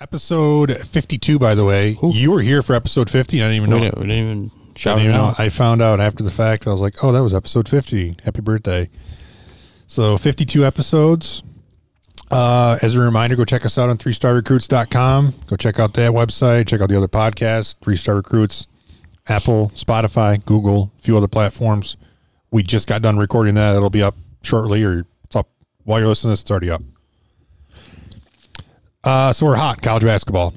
Episode 52, by the way. You were here for episode 50. I didn't even know. We didn't, we didn't even I, shout didn't it even know. out. I found out after the fact. I was like, oh, that was episode 50. Happy birthday. So 52 episodes. Uh, as a reminder, go check us out on 3starrecruits.com. Go check out that website. Check out the other podcasts, 3 Star Recruits, Apple, Spotify, Google, a few other platforms. We just got done recording that. It'll be up shortly, or it's up while you're listening to this. It's already up. Uh, so we're hot college basketball,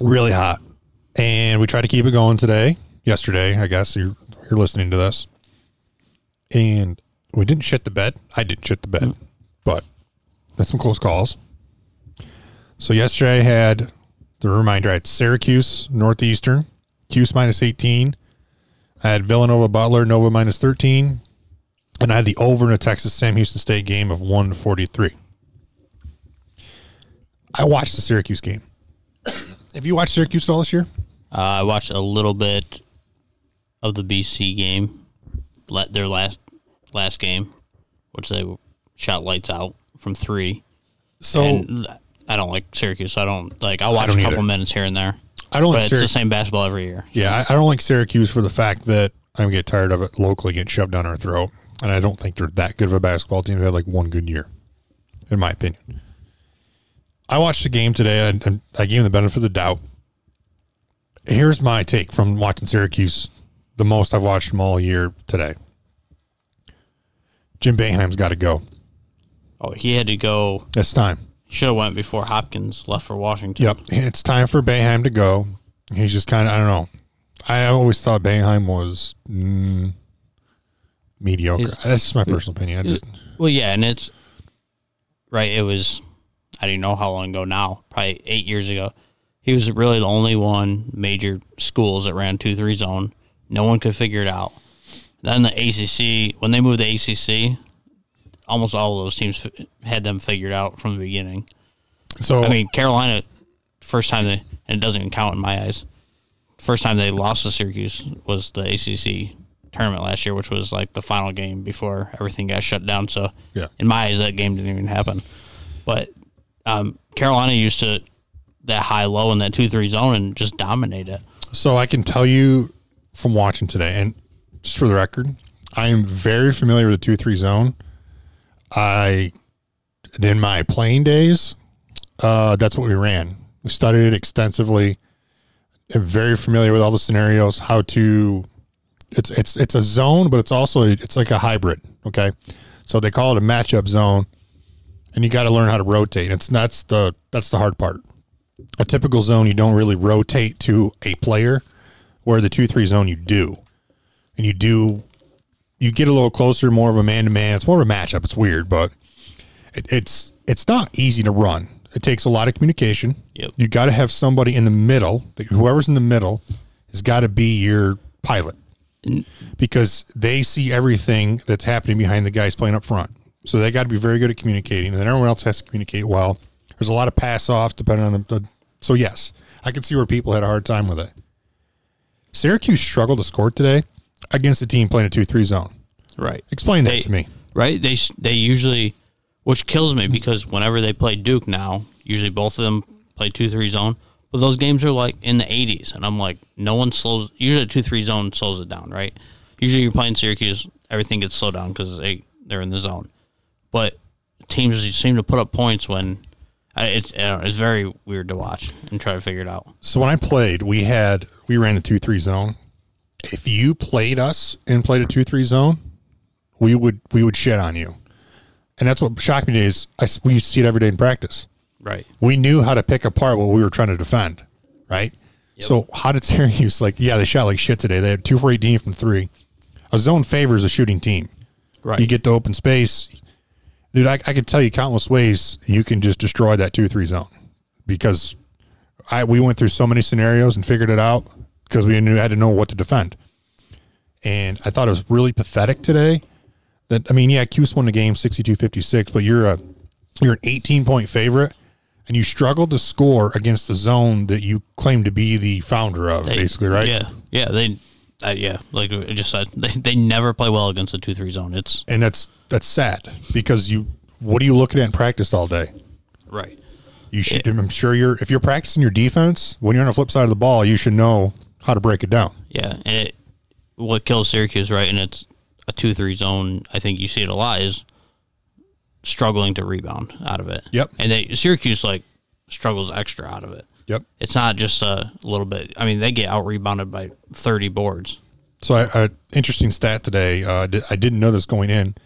really hot, and we tried to keep it going today. Yesterday, I guess you're you're listening to this, and we didn't shit the bed. I didn't shit the bed, but that's some close calls. So yesterday I had the reminder. I had Syracuse Northeastern, Cuse minus eighteen. I had Villanova Butler Nova minus thirteen, and I had the over in a Texas Sam Houston State game of one forty three. I watched the Syracuse game. Have you watched Syracuse all this year? Uh, I watched a little bit of the BC game, let their last last game, which they shot lights out from three. So and I don't like Syracuse. So I don't like. I watch don't a couple either. minutes here and there, I don't but like it's the Syracuse. same basketball every year. Yeah, I, I don't like Syracuse for the fact that I'm get tired of it locally getting shoved down our throat, and I don't think they're that good of a basketball team. They had like one good year, in my opinion. I watched the game today, and I gave him the benefit of the doubt. Here's my take from watching Syracuse, the most I've watched them all year today. Jim Boeheim's got to go. Oh, he had to go. It's time. Should have went before Hopkins left for Washington. Yep, it's time for Boeheim to go. He's just kind of I don't know. I always thought Boeheim was mm, mediocre. He's- That's just my personal opinion. I just, Well, yeah, and it's right. It was I don't know how long ago now, probably eight years ago. He was really the only one major schools that ran two three zone. No one could figure it out. Then the ACC, when they moved the ACC, almost all of those teams f- had them figured out from the beginning. so I mean, Carolina, first time they and it doesn't even count in my eyes. First time they lost to Syracuse was the ACC tournament last year, which was like the final game before everything got shut down. So, Yeah. in my eyes, that game didn't even happen. But um, Carolina used to that high low in that two three zone and just dominate it. so I can tell you from watching today, and just for the record, I am very familiar with the two three zone. I in my playing days, uh, that's what we ran. We studied it extensively. I'm very familiar with all the scenarios, how to. It's it's it's a zone, but it's also it's like a hybrid. Okay, so they call it a matchup zone, and you got to learn how to rotate. It's that's the that's the hard part. A typical zone, you don't really rotate to a player, where the two three zone you do, and you do. You get a little closer, more of a man to man. It's more of a matchup. It's weird, but it, it's it's not easy to run. It takes a lot of communication. Yep. You got to have somebody in the middle. Whoever's in the middle has got to be your pilot because they see everything that's happening behind the guys playing up front. So they got to be very good at communicating, and then everyone else has to communicate well. There's a lot of pass offs depending on the, the. So yes, I can see where people had a hard time with it. Syracuse struggled to score today against a team playing a two-three zone. Right. Explain that to me. Right. They they usually, which kills me because whenever they play Duke now, usually both of them play two three zone. But those games are like in the 80s, and I'm like, no one slows. Usually, two three zone slows it down, right? Usually, you're playing Syracuse, everything gets slowed down because they they're in the zone. But teams seem to put up points when it's I don't know, it's very weird to watch and try to figure it out. So when I played, we had we ran a two-three zone. If you played us and played a two-three zone, we would we would shit on you, and that's what shocked me. Is I we used to see it every day in practice. Right. we knew how to pick apart what we were trying to defend, right? So how did Syracuse like? Yeah, they shot like shit today. They had two for eighteen from three. A zone favors a shooting team. Right. You get to open space, dude. I, I could tell you countless ways you can just destroy that two three zone because I we went through so many scenarios and figured it out because we knew had to know what to defend. And I thought it was really pathetic today. That I mean, yeah, Cuse won the game 62-56, but you're a you're an 18 point favorite and you struggled to score against the zone that you claim to be the founder of, They- basically, right? Yeah. Yeah. They. Uh, yeah, like I just said, they, they never play well against the two three zone. It's And that's that's sad because you what are you looking at in practice all day? right. You should. I'm sure you're. If you're practicing your defense when you're on the flip side of the ball, you should know how to break it down. Yeah, and it, what kills Syracuse, right? And it's a two-three zone. I think you see it a lot is struggling to rebound out of it. Yep. And they Syracuse like struggles extra out of it. Yep. It's not just a little bit. I mean, they get out rebounded by thirty boards. So, I, a interesting stat today. Uh, I didn't know this going in.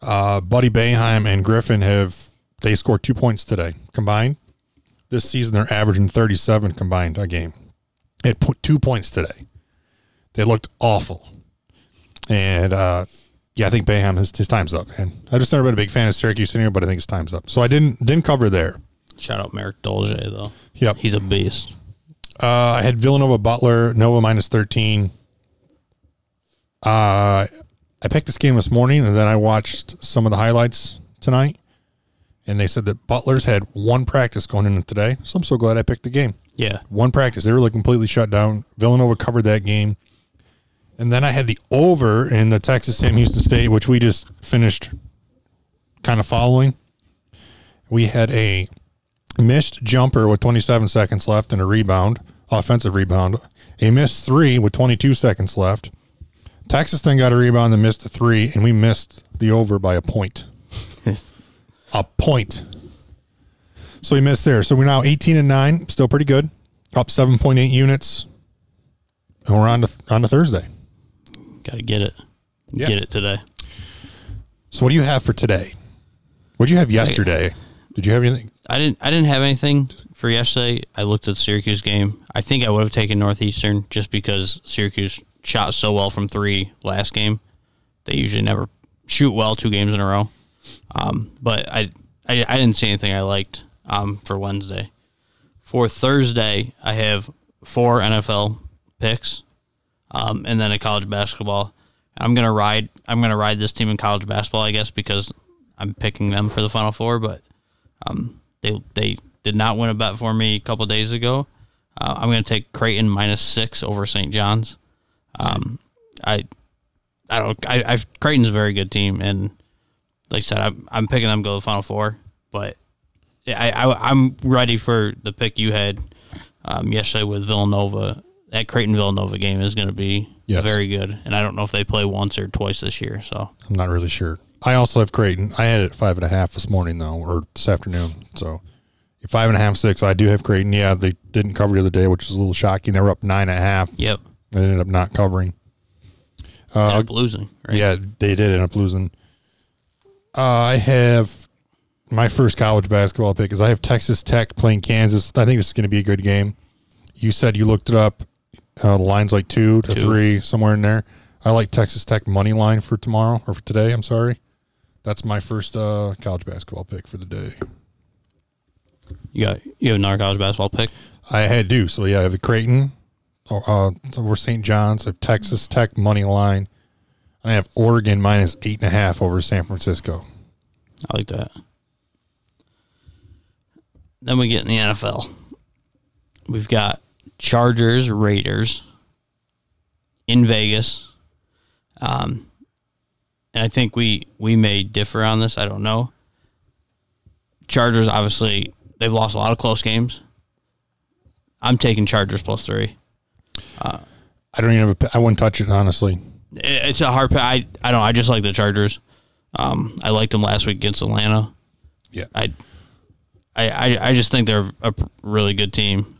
Uh, Buddy Boeheim and Griffin have they scored two points today combined. This season, they're averaging 37 combined a game. They put two points today. They looked awful, and uh, yeah, I think Boeheim his, his time's up. And I just never been a big fan of Syracuse in here, but I think his time's up. So I didn't didn't cover there. Shout out Marek Dolezaj though. Yep. He's a beast. Uh, I had Villanova Butler, Nova minus 13. Uh, I picked this game this morning and then I watched some of the highlights tonight. And they said that Butler's had one practice going into today. So I'm so glad I picked the game. Yeah. One practice. They were like completely shut down. Villanova covered that game. And then I had the over in the Texas Sam Houston State, which we just finished kind of following. We had a missed jumper with 27 seconds left and a rebound, offensive rebound. A missed three with 22 seconds left. Texas then got a rebound and missed a three, and we missed the over by a point. a point. So we missed there. So we're now 18 and 9, still pretty good. Up 7.8 units. And we're on to, on to Thursday. Got to get it. Yeah. Get it today. So what do you have for today? What did you have yesterday? Did you have anything? I didn't. I didn't have anything for yesterday. I looked at the Syracuse game. I think I would have taken Northeastern just because Syracuse shot so well from three last game. They usually never shoot well two games in a row. Um, but I, I I didn't see anything I liked um, for Wednesday. For Thursday, I have four NFL picks, um, and then a college basketball. I'm gonna ride. I'm gonna ride this team in college basketball, I guess, because I'm picking them for the Final Four. But um, they they did not win a bet for me a couple days ago. Uh, I'm going to take Creighton minus six over St. John's. Um, I I don't. I, I've Creighton's a very good team, and like I said, I'm I'm picking them to go to the Final Four. But yeah, I, I I'm ready for the pick you had um, yesterday with Villanova. That Creighton Villanova game is going to be Yes. very good, and I don't know if they play once or twice this year. So I'm not really sure. I also have Creighton. I had it at five and a half this morning though, or this afternoon. So five and a half, six. I do have Creighton. Yeah, they didn't cover the other day, which is a little shocking. They were up nine and a half. yep, They ended up not covering. Uh, end up losing. Right? Yeah, they did end up losing. Uh, I have my first college basketball pick is I have Texas Tech playing Kansas. I think this is going to be a good game. You said you looked it up. Uh, the line's like two to Two. three, somewhere in there. I like Texas Tech money line for tomorrow or for today. I'm sorry. That's my first uh, college basketball pick for the day. You got you have another college basketball pick. I had to. So yeah, I have the Creighton uh, over St. John's. I have Texas Tech money line. I have Oregon minus eight and a half over San Francisco. I like that. Then we get in the NFL. We've got Chargers, Raiders in Vegas. Um, and I think we we may differ on this. I don't know. Chargers obviously they've lost a lot of close games. I'm taking Chargers plus three. I don't even have a. I wouldn't touch it honestly. It- It's a hard. pa- I I don't. I just like the Chargers. Um, I liked them last week against Atlanta. Yeah. I, I, I, I just think they're a really good team.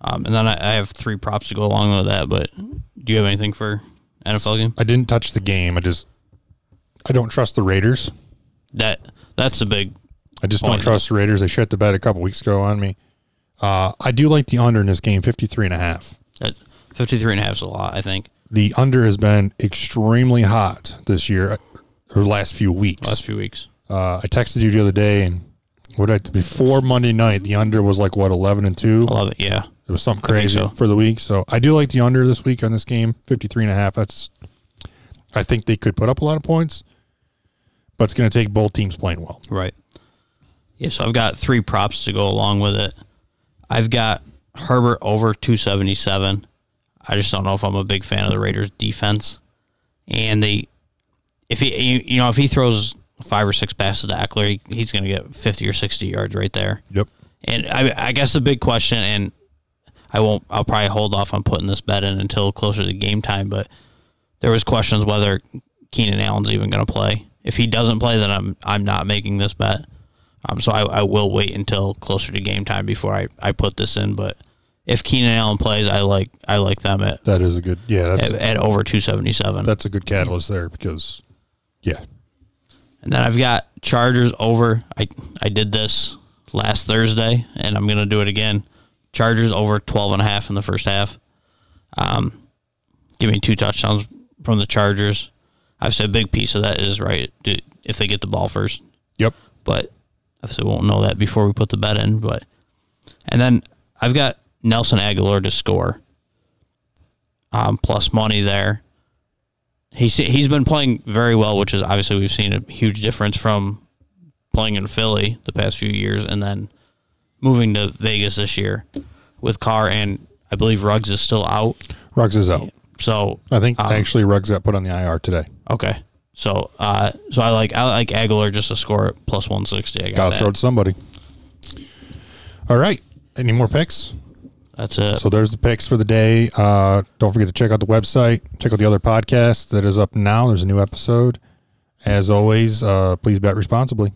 Um, and then I, I have three props to go along with that. But do you have anything for NFL game? I didn't touch the game. I just. I don't trust the Raiders. That that's the big. I just don't Point. trust the Raiders. They shut the bet a couple weeks ago on me. Uh, I do like the under in this game, 53 and a half. That 53 and a half is a lot. I think The under has been extremely hot this year, uh, or last few weeks. last few weeks. Uh, I texted you the other day, and what I before Monday night, the under was like what eleven and two. I love it. Yeah, It was something crazy so. for the week. So I do like the under this week on this game, 53 and a half. That's I think they could put up a lot of points, but it's going to take both teams playing well. right. Yeah, so I've got three props to go along with it. I've got Herbert over 277. I just don't know if I'm a big fan of the Raiders defense. And they if he you, know if he throws five or six passes to Ekeler, he, he's going to get 50 or 60 yards right there. Yep. And I, I guess the big question, and I won't. I'll probably hold off on putting this bet in until closer to game time. But there was questions whether Keenan Allen's even going to play. If he doesn't play, then I'm I'm not making this bet. Um, so I, I will wait until closer to game time before I, I put this in. But if Keenan Allen plays, I like I like them at That is a good. Yeah, that's at, at over two seventy seven. that's a good catalyst there because, yeah, And then I've got Chargers over. I I did this last Thursday, and I'm gonna do it again. Chargers over 12 and a half in the first half. Um, give me two touchdowns from the Chargers. I've said a big piece of that is right if they get the ball first, yep. but obviously we won't know that before we put the bet in. But and then I've got Nelson Agholor to score. Um, plus money there. He's he's been playing very well, which is obviously we've seen a huge difference from playing in Philly the past few years, and then moving to Vegas this year with Carr and I believe Ruggs is still out. Ruggs is out. So I think Um, actually Ruggs got put on the IR today. okay, so uh, so I like I like Agholor just to score at plus one sixty. I got to that. throw it to somebody. All right. Any more picks? That's it. So there's the picks for the day. Uh, don't forget to check out the website. Check out the other podcast that is up now. There's a new episode. As always, uh, please bet responsibly.